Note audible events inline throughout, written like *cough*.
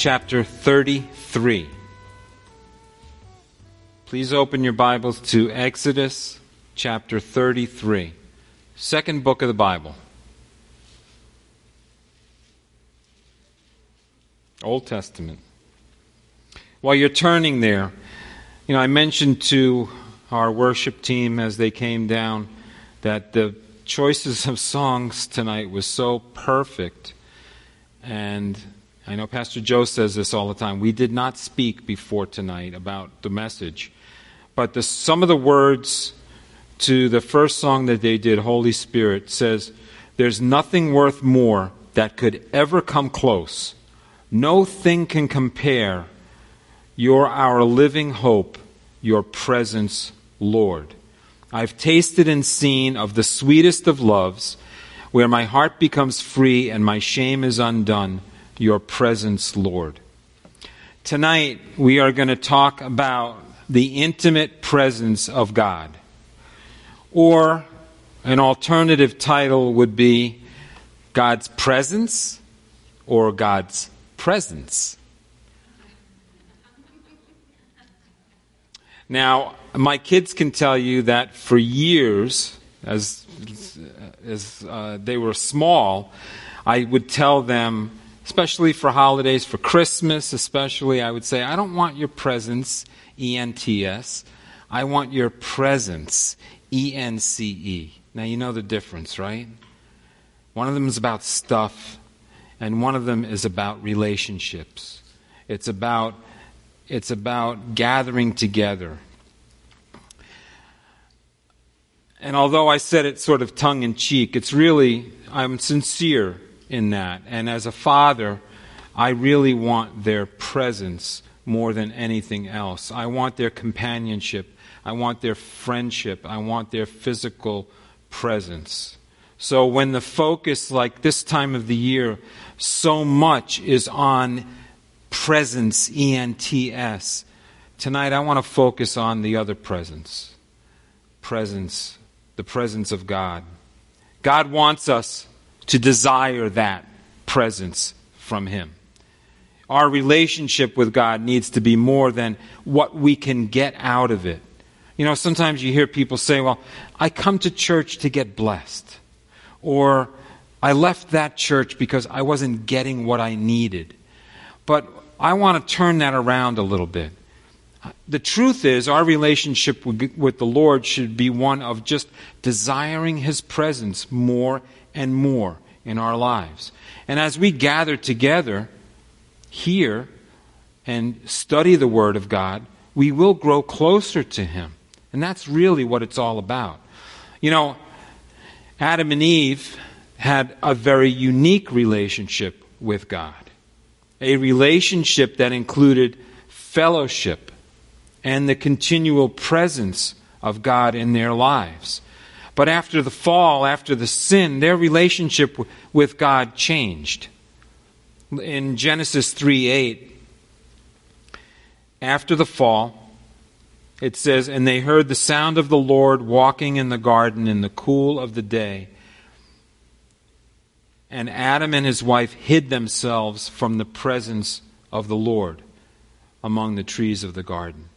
chapter 33. Please open your Bibles to Exodus chapter 33, second book of the Bible. Old Testament. While you're turning there, you know, I mentioned to our worship team as they came down that the choices of songs tonight was so perfect. And I know Pastor Joe says this all the time. We did not speak before tonight about the message. But the, some of the words to the first song that they did, Holy Spirit, says, There's nothing worth more that could ever come close. No thing can compare. You're our living hope, your presence, Lord. I've tasted and seen of the sweetest of loves, where my heart becomes free and my shame is undone, your presence, Lord. Tonight, we are going to talk about the intimate presence of God. Or an alternative title would be God's presence or God's presence. Now, my kids can tell you that for years, as, as uh, they were small, I would tell them, especially for holidays, for Christmas especially, I would say, I don't want your presence, E N T S. I want your presence, E N C E. Now, you know the difference, right? One of them is about stuff, and one of them is about relationships. It's about, it's about gathering together. And although I said it sort of tongue in cheek, it's really, I'm sincere in that. And as a father, I really want their presence more than anything else. I want their companionship. I want their friendship. I want their physical presence. So when the focus, like this time of the year, so much is on presence, E N T S, tonight I want to focus on the other presence. Presence the presence of God. God wants us to desire that presence from Him. Our relationship with God needs to be more than what we can get out of it. You know, sometimes you hear people say, Well, I come to church to get blessed. Or I left that church because I wasn't getting what I needed. But I want to turn that around a little bit the truth is, our relationship with the Lord should be one of just desiring His presence more and more in our lives. And as we gather together here and study the Word of God, we will grow closer to Him. And that's really what it's all about. You know, Adam and Eve had a very unique relationship with God, a relationship that included fellowship and the continual presence of God in their lives. But after the fall, after the sin, their relationship with God changed. In Genesis 3 8, after the fall, it says, And they heard the sound of the Lord walking in the garden in the cool of the day. And Adam and his wife hid themselves from the presence of the Lord among the trees of the garden.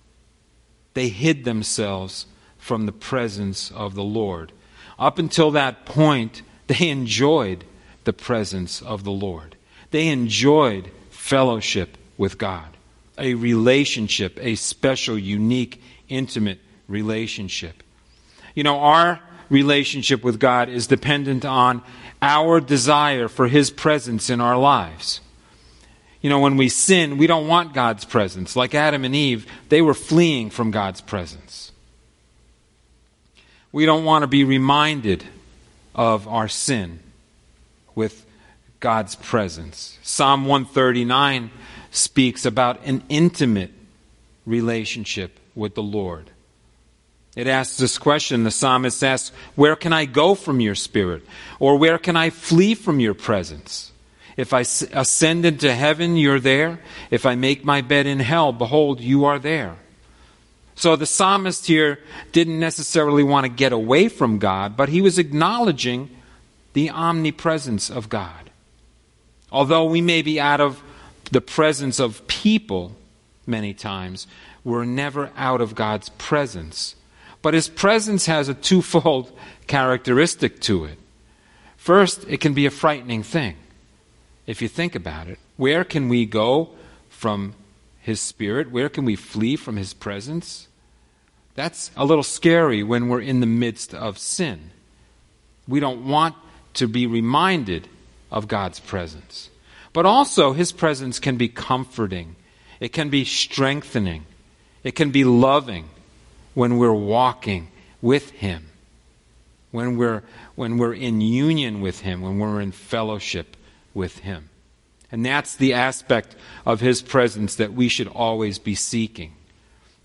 They hid themselves from the presence of the Lord. Up until that point, they enjoyed the presence of the Lord. They enjoyed fellowship with God, a relationship, a special, unique, intimate relationship. You know, our relationship with God is dependent on our desire for His presence in our lives. You know, when we sin, we don't want God's presence. Like Adam and Eve, they were fleeing from God's presence. We don't want to be reminded of our sin with God's presence. Psalm 139 speaks about an intimate relationship with the Lord. It asks this question the psalmist asks, Where can I go from your spirit? Or where can I flee from your presence? If I ascend into heaven, you're there. If I make my bed in hell, behold, you are there. So the psalmist here didn't necessarily want to get away from God, but he was acknowledging the omnipresence of God. Although we may be out of the presence of people many times, we're never out of God's presence. But his presence has a twofold characteristic to it. First, it can be a frightening thing if you think about it. Where can we go from his spirit? Where can we flee from his presence? That's a little scary when we're in the midst of sin. We don't want to be reminded of God's presence. But also, his presence can be comforting, it can be strengthening, it can be loving when we're walking with Him, when we're, when we're in union with Him, when we're in fellowship with Him. And that's the aspect of His presence that we should always be seeking.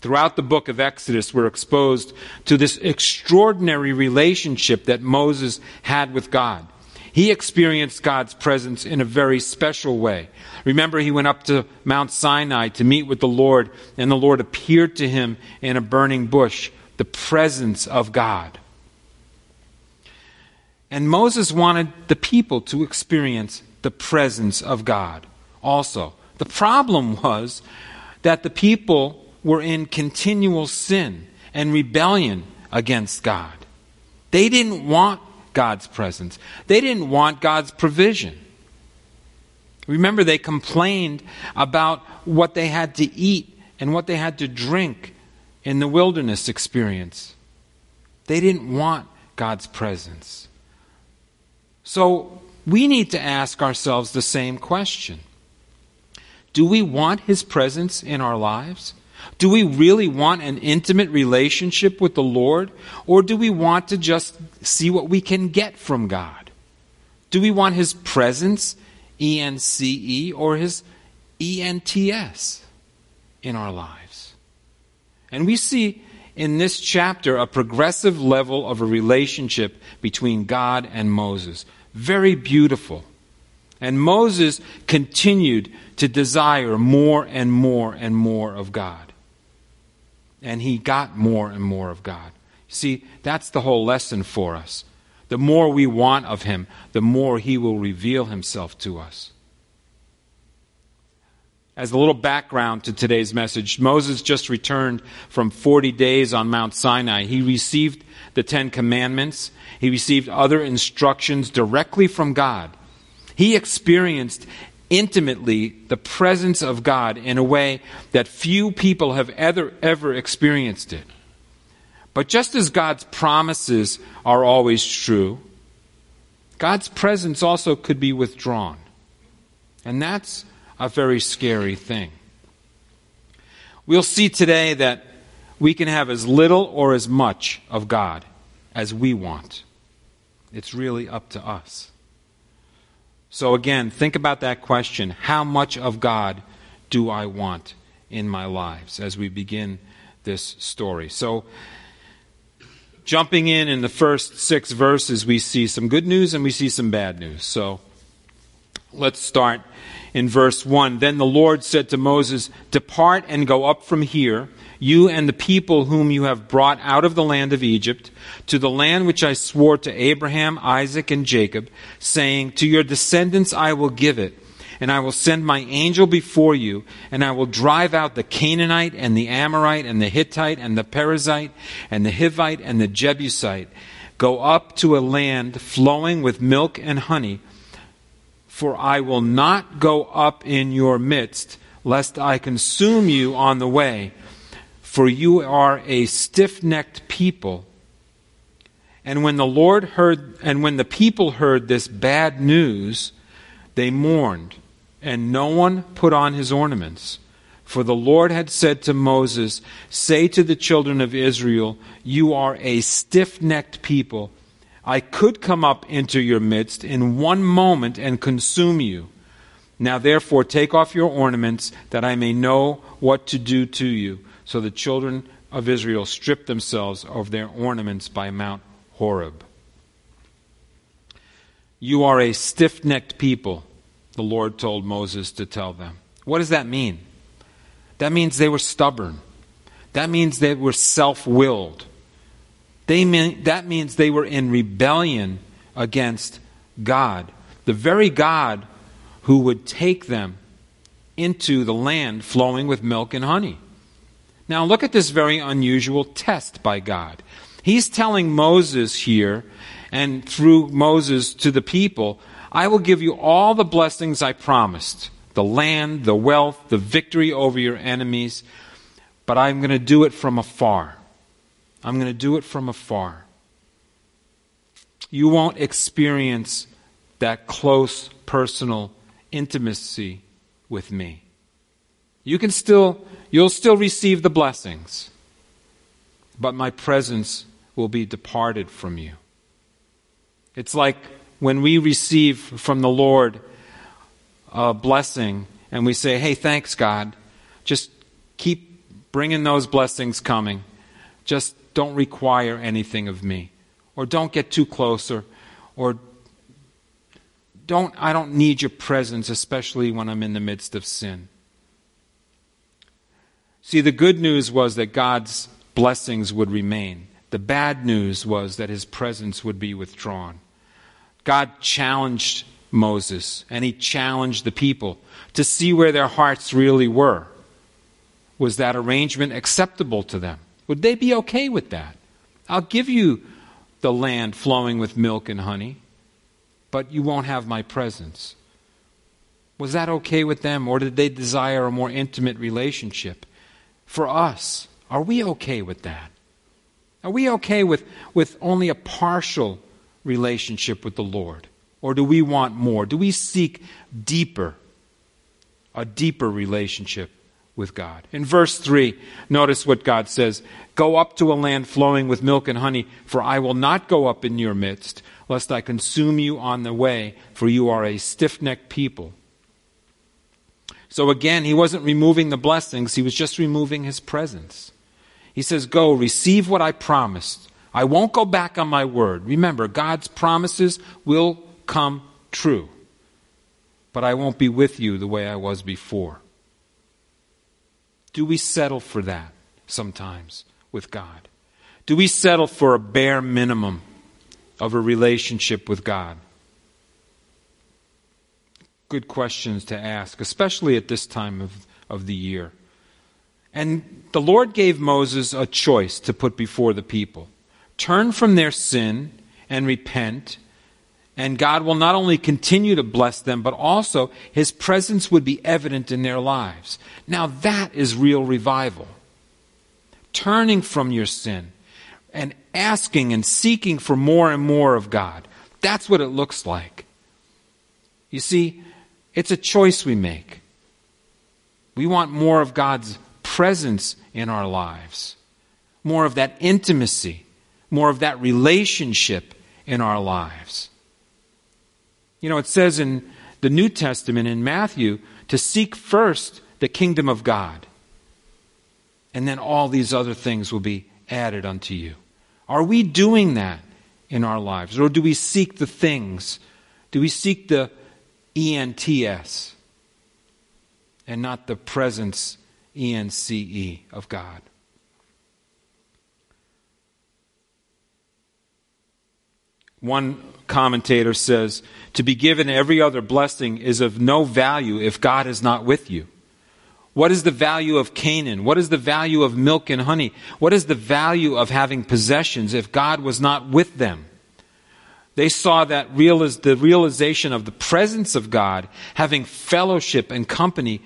Throughout the book of Exodus, we're exposed to this extraordinary relationship that Moses had with God. He experienced God's presence in a very special way. Remember, he went up to Mount Sinai to meet with the Lord, and the Lord appeared to him in a burning bush, the presence of God. And Moses wanted the people to experience the presence of God also. The problem *laughs* was that the people were in continual sin and rebellion against God. They didn't want God's presence. They didn't want God's provision. Remember, they complained about what they had to eat and what they had to drink in the wilderness experience. They didn't want God's presence. So we need to ask ourselves the same question Do we want His presence in our lives? Do we really want an intimate relationship with the Lord? Or do we want to just see what we can get from God? Do we want His presence, E N C E, or His E N T S in our lives? And we see in this chapter a progressive level of a relationship between God and Moses. Very beautiful. And Moses continued to desire more and more and more of God and he got more and more of God. See, that's the whole lesson for us. The more we want of him, the more he will reveal himself to us. As a little background to today's message, Moses just returned from 40 days on Mount Sinai. He received the Ten Commandments, he received other instructions directly from God. He experienced intimately the presence of God in a way that few people have ever, ever experienced it. But just as God's promises are always true, God's presence also could be withdrawn. And that's a very scary thing. We'll see today that we can have as little or as much of God as we want. It's really up to us. So, again, think about that question how much of God do I want in my lives as we begin this story? So, jumping in in the first six verses, we see some good news and we see some bad news. So, let's start in verse 1. Then the Lord said to Moses, Depart and go up from here you and the people whom you have brought out of the land of Egypt, to the land which I swore to Abraham, Isaac, and Jacob, saying, To your descendants I will give it, and I will send my angel before you, and I will drive out the Canaanite, and the Amorite, and the Hittite, and the Perizzite, and the Hivite, and the Jebusite. Go up to a land flowing with milk and honey, for I will not go up in your midst, lest I consume you on the way for you are a stiff necked people. And when the Lord heard, and when the people heard this bad news, they mourned, and no one put on his ornaments. For the Lord had said to Moses, Say to the children of Israel, You are a stiff necked people. I could come up into your midst in one moment and consume you Now therefore take off your ornaments, that I may know what to do to you. So the children of Israel stripped themselves of their ornaments by Mount Horeb. You are a stiff necked people, the Lord told Moses to tell them. What does that mean? That means they were stubborn. That means they were self willed. Mean, that means they were in rebellion against God, the very God who would take them into the land flowing with milk and honey. Now, look at this very unusual test by God. He's telling Moses here, and through Moses to the people, I will give you all the blessings I promised the land, the wealth, the victory over your enemies, but I'm going to do it from afar. I'm going to do it from afar. You won't experience that close personal intimacy with me. You can still, you'll still receive the blessings, but my presence will be departed from you. It's like when we receive from the Lord a blessing and we say, hey, thanks, God. Just keep bringing those blessings coming. Just don't require anything of me. Or don't get too close or, or don't, I don't need your presence, especially when I'm in the midst of sin. See, the good news was that God's blessings would remain. The bad news was that his presence would be withdrawn. God challenged Moses and he challenged the people to see where their hearts really were. Was that arrangement acceptable to them? Would they be okay with that? I'll give you the land flowing with milk and honey but you won't have my presence. Was that okay with them, or did they desire a more intimate relationship? For us, are we okay with that? Are we okay with, with only a partial relationship with the Lord? Or do we want more? Do we seek deeper, a deeper relationship with God? In verse 3, notice what God says Go up to a land flowing with milk and honey, for I will not go up in your midst lest I consume you on the way, for you are a stiff necked people. So again, he wasn't removing the blessings, he was just removing his presence. He says, Go, receive what I promised. I won't go back on my word. Remember, God's promises will come true. But I won't be with you the way I was before. Do we settle for that sometimes with God? Do we settle for a bare minimum of a relationship with God? Good questions to ask, especially at this time of, of the year. And the Lord gave Moses a choice to put before the people turn from their sin and repent, and God will not only continue to bless them, but also His presence would be evident in their lives. Now, that is real revival. Turning from your sin and asking and seeking for more and more of God. That's what it looks like. You see, it's a choice we make. We want more of God's presence in our lives, more of that intimacy, more of that relationship in our lives. You know, it says in the New Testament in Matthew to seek first the kingdom of God, and then all these other things will be added unto you. Are we doing that in our lives? Or do we seek the things? Do we seek the ENTS and not the presence ENCE of God? One commentator says, To be given every other blessing is of no value if God is not with you. What is the value of Canaan? What is the value of milk and honey? What is the value of having possessions if God was not with them? They saw that the realization of the presence of God, having fellowship and company,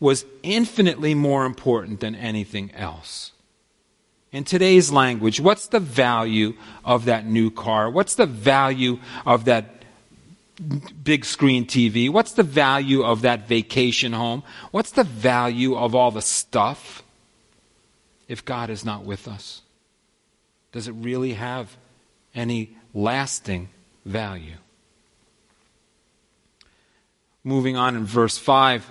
was infinitely more important than anything else. In today's language, what's the value of that new car? What's the value of that big screen TV? What's the value of that vacation home? What's the value of all the stuff if God is not with us? Does it really have any lasting value? Moving on in verse 5,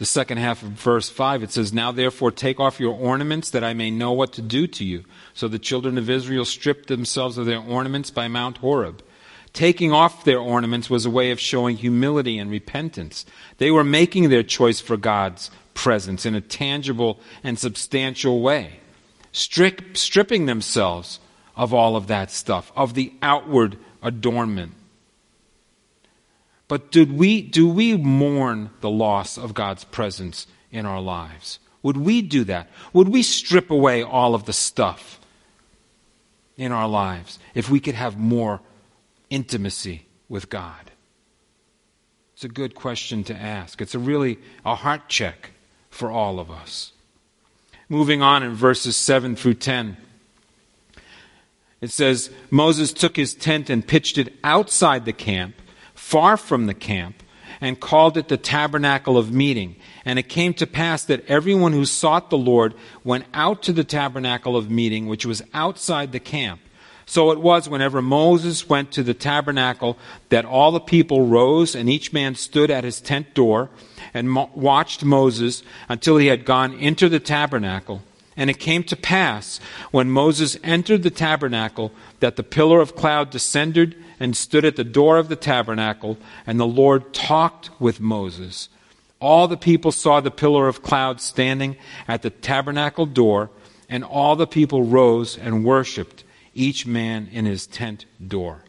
the second half of verse 5, it says, Now therefore take off your ornaments that I may know what to do to you. So the children of Israel stripped themselves of their ornaments by Mount Horeb. Taking off their ornaments was a way of showing humility and repentance. They were making their choice for God's presence in a tangible and substantial way, Strip, stripping themselves of all of that stuff, of the outward adornment. But did we, do we mourn the loss of God's presence in our lives? Would we do that? Would we strip away all of the stuff in our lives if we could have more intimacy with God? It's a good question to ask. It's a really a heart check for all of us. Moving on in verses 7 through 10. It says, Moses took his tent and pitched it outside the camp far from the camp, and called it the tabernacle of meeting. And it came to pass that everyone who sought the Lord went out to the tabernacle of meeting, which was outside the camp. So it was whenever Moses went to the tabernacle that all the people rose, and each man stood at his tent door and mo- watched Moses until he had gone into the tabernacle. And it came to pass when Moses entered the tabernacle that the pillar of cloud descended and stood at the door of the tabernacle, and the Lord talked with Moses. All the people saw the pillar of cloud standing at the tabernacle door, and all the people rose and worshiped, each man in his tent door.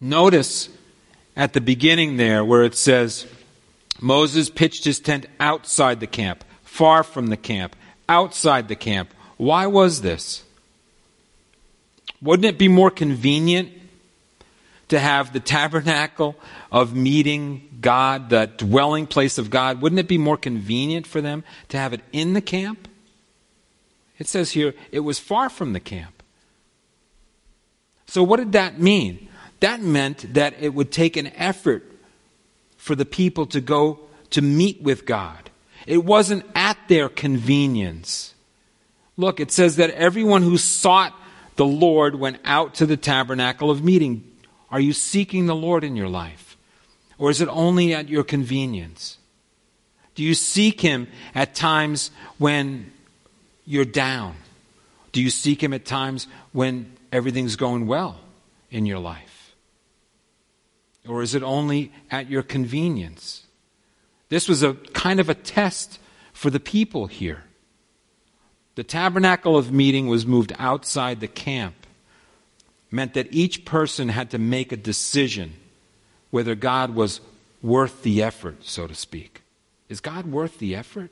Notice at the beginning there where it says, Moses pitched his tent outside the camp, far from the camp, outside the camp. Why was this? Wouldn't it be more convenient to have the tabernacle of meeting God, the dwelling place of God? Wouldn't it be more convenient for them to have it in the camp? It says here, it was far from the camp. So, what did that mean? That meant that it would take an effort for the people to go to meet with God. It wasn't at their convenience. Look, it says that everyone who sought the Lord went out to the tabernacle of meeting. Are you seeking the Lord in your life? Or is it only at your convenience? Do you seek Him at times when you're down? Do you seek Him at times when everything's going well in your life? Or is it only at your convenience? This was a kind of a test for the people here. The tabernacle of meeting was moved outside the camp, meant that each person had to make a decision whether God was worth the effort, so to speak. Is God worth the effort?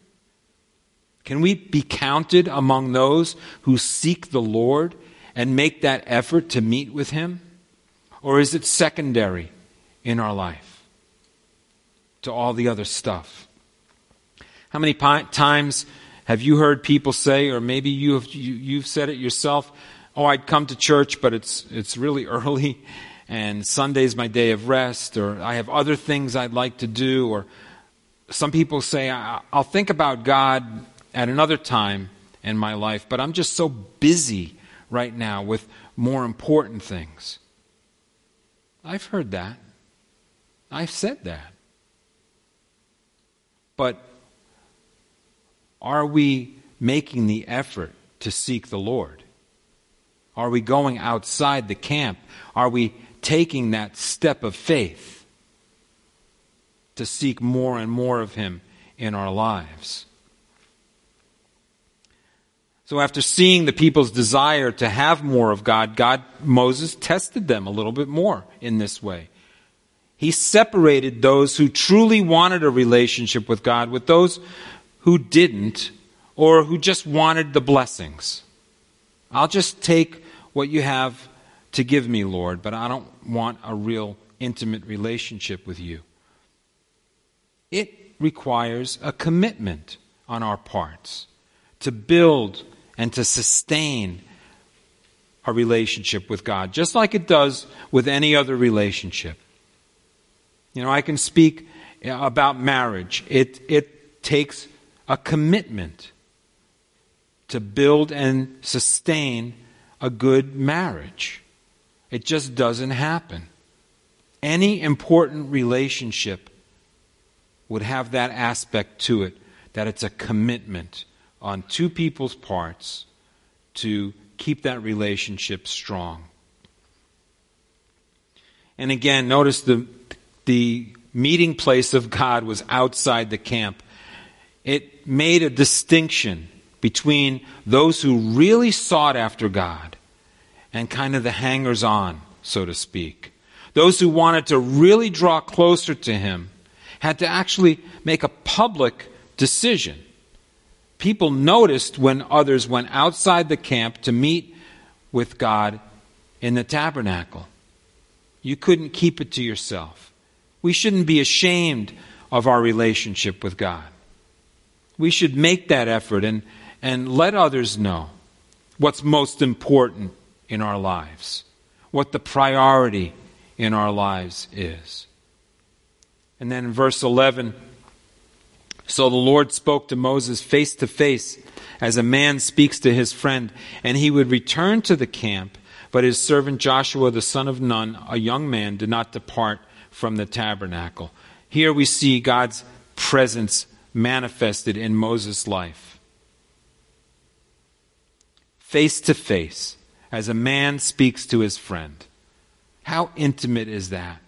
Can we be counted among those who seek the Lord and make that effort to meet with Him? Or is it secondary in our life to all the other stuff? How many times have you heard people say, or maybe you have, you, you've said it yourself, oh, I'd come to church, but it's, it's really *laughs* early, and Sunday's my day of rest, or I have other things I'd like to do, or some people say, I'll think about God at another time in my life, but I'm just so busy right now with more important things. I've heard that. I've said that. But are we making the effort to seek the Lord? Are we going outside the camp? Are we taking that step of faith to seek more and more of Him in our lives? So, after seeing the people's desire to have more of God, God, Moses tested them a little bit more in this way. He separated those who truly wanted a relationship with God with those who didn't or who just wanted the blessings. I'll just take what you have to give me, Lord, but I don't want a real intimate relationship with you. It requires a commitment on our parts to build and to sustain a relationship with God, just like it does with any other relationship. You know, I can speak about marriage. It, it takes a commitment to build and sustain a good marriage. It just doesn't happen. Any important relationship would have that aspect to it that it's a commitment on two people's parts to keep that relationship strong. And again, notice the, the meeting place of God was outside the camp. It made a distinction between those who really sought after God and kind of the hangers on, so to speak. Those who wanted to really draw closer to Him had to actually make a public decision. People noticed when others went outside the camp to meet with God in the tabernacle. You couldn't keep it to yourself. We shouldn't be ashamed of our relationship with God. We should make that effort and, and let others know what's most important in our lives, what the priority in our lives is. And then in verse 11, so the Lord spoke to Moses face to face as a man speaks to his friend, and he would return to the camp. But his servant Joshua, the son of Nun, a young man, did not depart from the tabernacle. Here we see God's presence manifested in Moses' life. Face to face, as a man speaks to his friend. How intimate is that?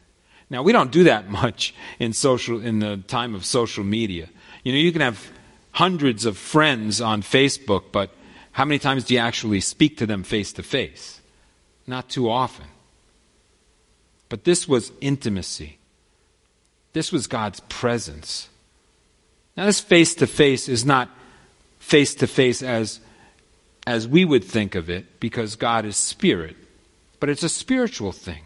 Now, we don't do that *laughs* much in, social, in the time of social media. You know, you can have hundreds of friends on Facebook, but how many times do you actually speak to them face to face? Not too often. But this was intimacy. This was God's presence. Now, this face to face is not face to face as as we would think of it because God is spirit, but it's a spiritual thing.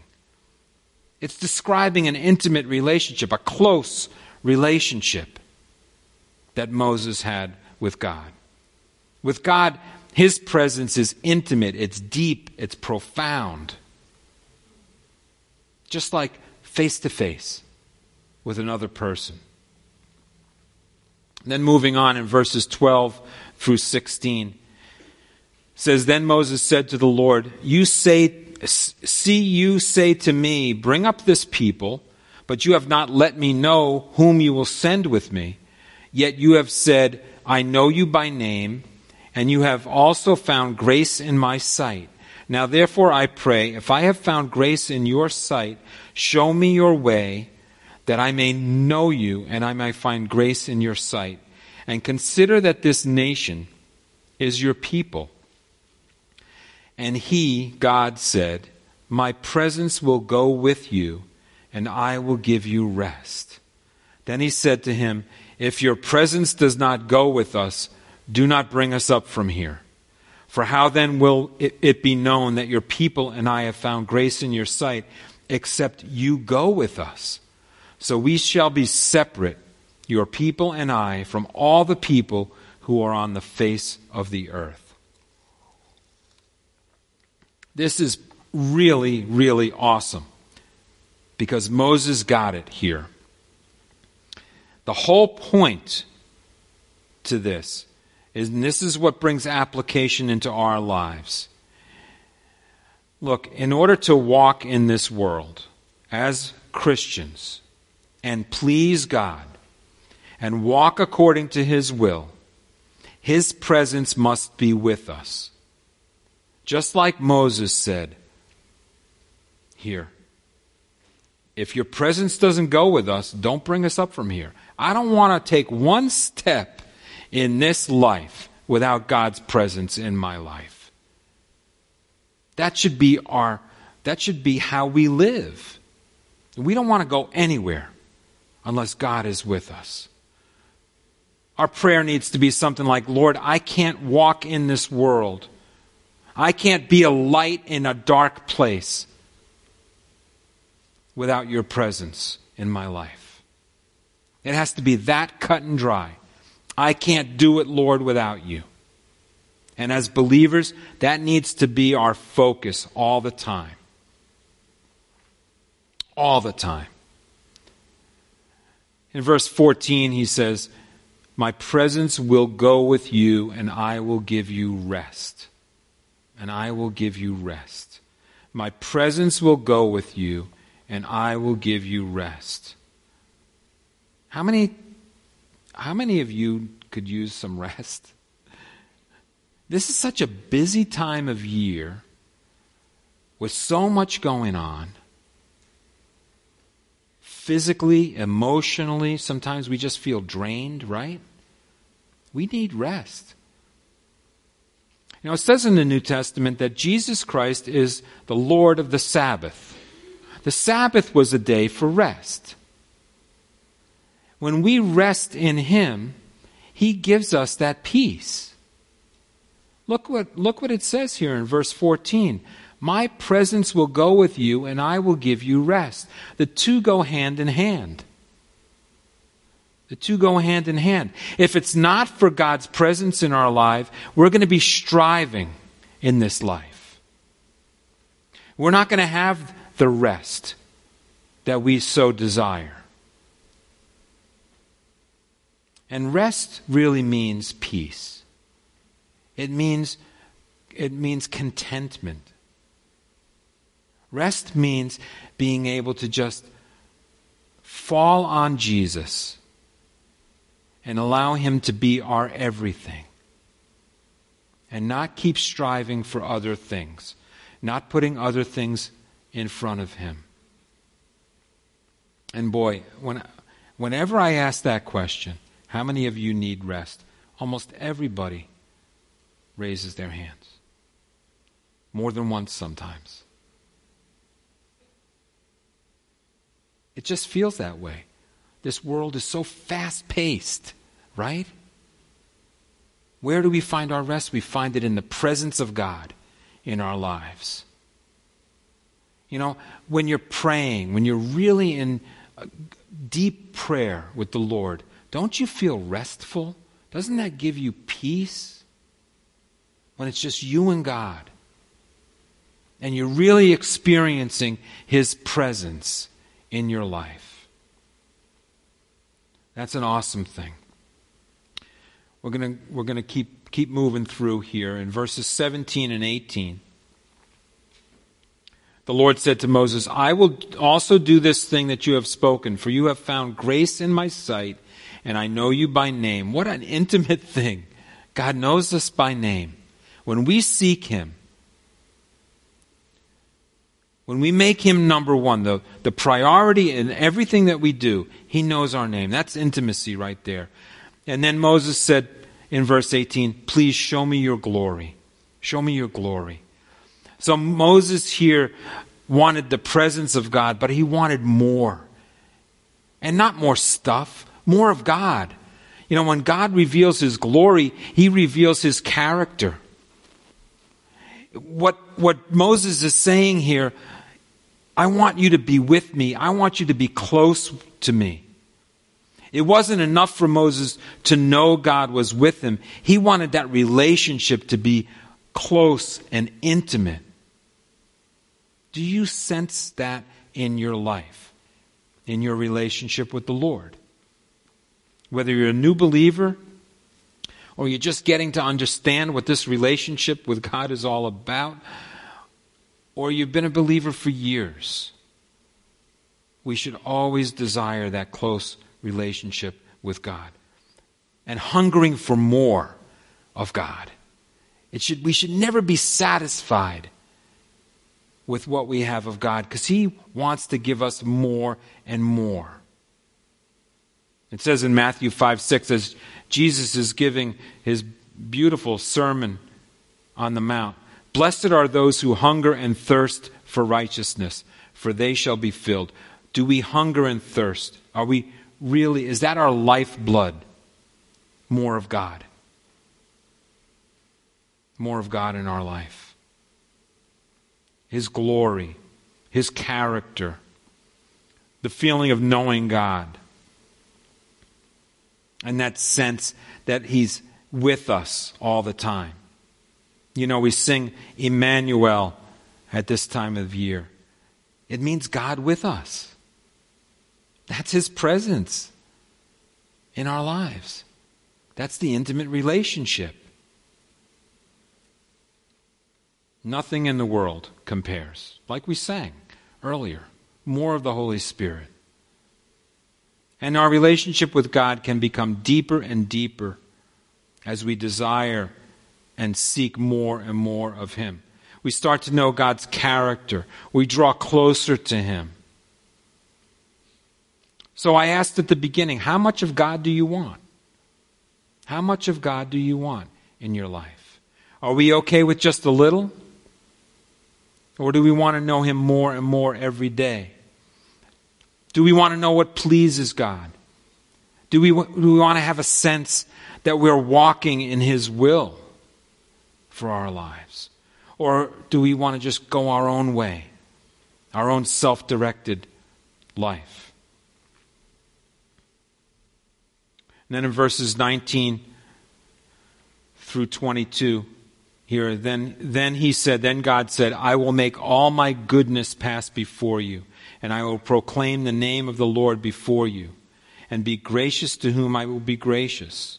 It's describing an intimate relationship, a close relationship that Moses had with God. With God, his presence is intimate, it's deep, it's profound. Just like face to face with another person. Then moving on in verses 12 through 16 says then Moses said to the Lord, "You say see you say to me, bring up this people, but you have not let me know whom you will send with me." Yet you have said, I know you by name, and you have also found grace in my sight. Now therefore I pray, if I have found grace in your sight, show me your way, that I may know you, and I may find grace in your sight. And consider that this nation is your people. And he, God, said, My presence will go with you, and I will give you rest. Then he said to him, if your presence does not go with us, do not bring us up from here. For how then will it, be known that your people and I have found grace in your sight, except you go with us? So we shall be separate, your people and I, from all the people who are on the face of the earth. This is really, really awesome because Moses got it here. The whole point to this is, and this is what brings application into our lives. Look, in order to walk in this world as Christians and please God and walk according to His will, His presence must be with us. Just like Moses said here. If your presence doesn't go with us, don't bring us up from here. I don't want to take one step in this life without God's presence in my life. That should be our that should be how we live. We don't want to go anywhere unless God is with us. Our prayer needs to be something like, Lord, I can't walk in this world. I can't be a light in a dark place without your presence in my life. It has to be that cut and dry. I can't do it, Lord, without you. And as believers, that needs to be our focus all the time. All the time. In verse 14, he says, My presence will go with you, and I will give you rest. And I will give you rest. My presence will go with you, and I will give you rest. How many, how many of you could use some rest? This is such a busy time of year with so much going on. Physically, emotionally, sometimes we just feel drained, right? We need rest. Know, it says in the New Testament that Jesus Christ is the Lord of the Sabbath. The Sabbath was a day for rest. When we rest in Him, He gives us that peace. Look what, look what it says here in verse 14. My presence will go with you, and I will give you rest. The two go hand in hand. The two go hand in hand. If it's not for God's presence in our life, we're going to be striving in this life. We're not going to have the rest that we so desire. And rest really means peace. It means it means contentment. Rest means being able to just fall on Jesus and allow Him to be our everything. And not keep striving for other things, not putting other things in front of Him. And boy, when, whenever I ask that question, how many of you need rest? Almost everybody raises their hands. More than once sometimes. It just feels that way. This world is so fast paced, right? Where do we find our rest? We find it in the presence of God in our lives. You know, when you're praying, when you're really in deep prayer with the Lord, don't you feel restful? Doesn't that give you peace? When it's just you and God, and you're really experiencing His presence in your life. That's an awesome thing. We're going we're going to keep, keep moving through here in verses 17 and 18. The Lord said to Moses, I will also do this thing that you have spoken, for you have found grace in my sight, and I know you by name. What an intimate thing. God knows us by name. When we seek Him, when we make him number one, the, the priority in everything that we do, he knows our name. That's intimacy right there. And then Moses said in verse 18, Please show me your glory. Show me your glory. So Moses here wanted the presence of God, but he wanted more. And not more stuff, more of God. You know, when God reveals his glory, he reveals his character. What, what Moses is saying here I want you to be with me. I want you to be close to me. It wasn't enough for Moses to know God was with him. He wanted that relationship to be close and intimate. Do you sense that in your life, in your relationship with the Lord? Whether you're a new believer or you're just getting to understand what this relationship with God is all about, or you've been a believer for years, we should always desire that close relationship with God and hungering for more of God. It should, we should never be satisfied with what we have of God because He wants to give us more and more. It says in Matthew 5 6, as Jesus is giving his beautiful sermon on the Mount, Blessed are those who hunger and thirst for righteousness, for they shall be filled. Do we hunger and thirst? Are we really, is that our lifeblood? More of God. More of God in our life. His glory, His character, the feeling of knowing God, and that sense that He's with us all the time. You know, we sing Emmanuel at this time of year. It means God with us. That's His presence in our lives. That's the intimate relationship. Nothing in the world compares, like we sang earlier. more of the Holy Spirit. And our relationship with God can become deeper and deeper as we desire and seek more and more of Him. We start to know God's character. We draw closer to Him. So I asked at the beginning, how much of God do you want? How much of God do you want in your life? Are we okay with just a little? Or do we want to know Him more and more every day? Do we want to know what pleases God? Do we, do we want to have a sense that we're walking in His will for our lives? Or do we want to just go our own way, our own self directed life? And then in verses 19 through 22, here, then, then he said, then God said, I will make all my goodness pass before you, and I will proclaim the name of the Lord before you, and be gracious to whom I will be gracious.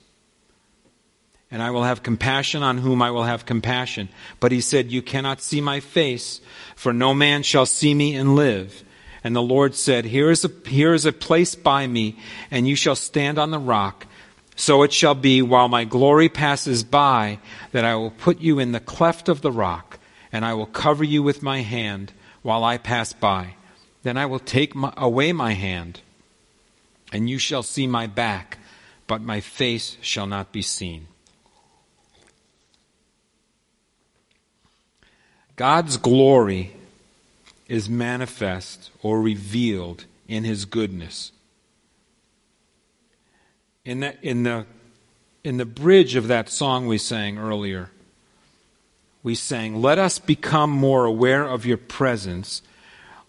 And I will have compassion on whom I will have compassion. But he said, You cannot see my face, for no man shall see me and live. And the Lord said, Here is a, here is a place by me, and you shall stand on the rock. So it shall be while my glory passes by that I will put you in the cleft of the rock, and I will cover you with my hand while I pass by. Then I will take my, away my hand, and you shall see my back, but my face shall not be seen. God's glory is manifest or revealed in his goodness in the, in the, in the bridge of that song we sang earlier, we sang, Let us become more aware of your presence.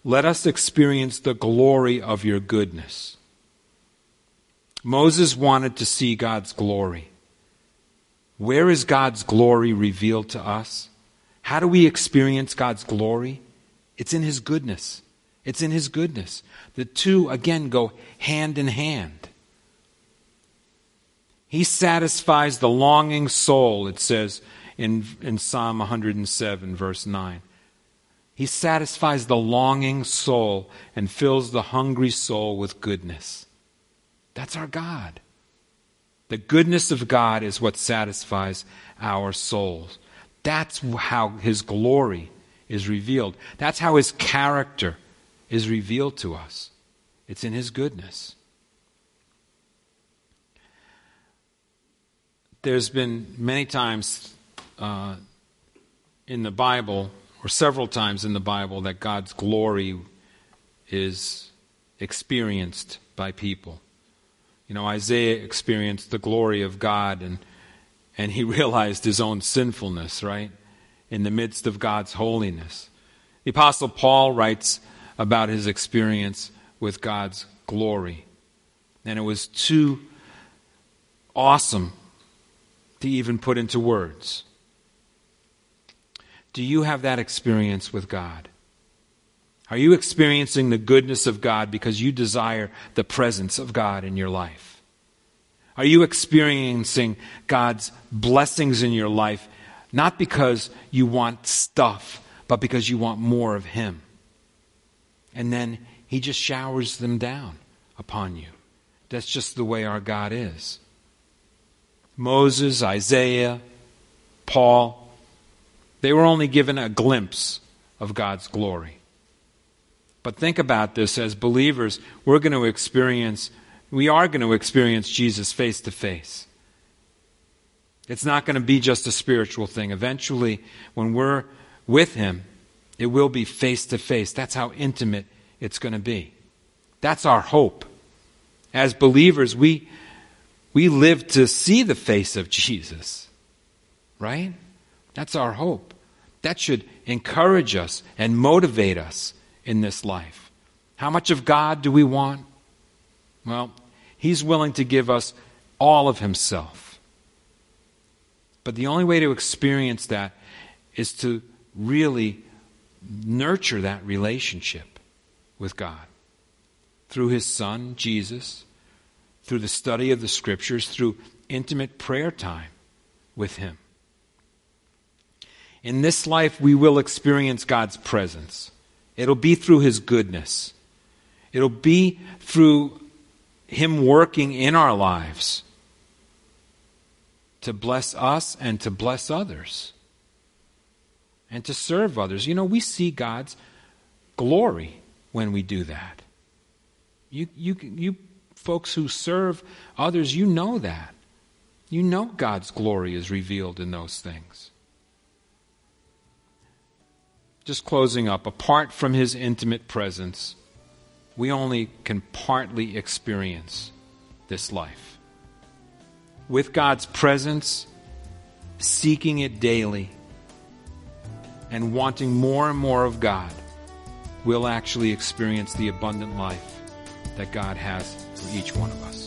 Let us experience the glory of your goodness. Moses wanted to see God's glory. Where is God's glory revealed to us? How do we experience God's glory? It's in His goodness. It's in His goodness. The two, again, go hand in hand. He satisfies the longing soul, it says in, in Psalm 107, verse 9. He satisfies the longing soul and fills the hungry soul with goodness. That's our God. The goodness of God is what satisfies our souls. That's how His glory is revealed. That's how His character is revealed to us. It's in His goodness. there's been many times uh, in the Bible, or several times in the Bible, that God's glory is experienced by people. You know, Isaiah experienced the glory of God and, and he *laughs* realized his own sinfulness, right? In the midst of God's holiness. The Apostle Paul writes about his experience with God's glory. And it was too awesome to even put into words. Do you have that experience with God? Are you experiencing the goodness of God because you desire the presence of God in your life? Are you experiencing God's blessings in your life not because you want stuff, but because you want more of Him? And then He just showers them down upon you. That's just the way our God is. Moses, Isaiah, Paul, they were only given a glimpse of God's glory. But think about this as believers, we're going to experience, we are going to experience Jesus face to face. It's not going to be just a spiritual thing. Eventually, when we're with Him, it will be face to face. That's how intimate it's going to be. That's our hope. As believers, we, we live to see the face of Jesus, right? That's our hope. That should encourage us and motivate us in this life. How much of God do we want? Well, He's willing to give us all of Himself. But the only way to experience that is to really nurture that relationship with God through His Son, Jesus, through the study of the scriptures, through intimate prayer time with Him. In this life, we will experience God's presence. It'll be through His goodness It'll be through Him working in our lives to bless us and to bless others and to serve others. You know, we see God's glory when we do that. You, you, you folks who serve others, you know that. You know God's glory is revealed in those things. Just closing up, apart from His intimate presence, we only can partly experience this life. With God's presence, seeking it daily, and wanting more and more of God, we'll actually experience the abundant life that God has for each one of us.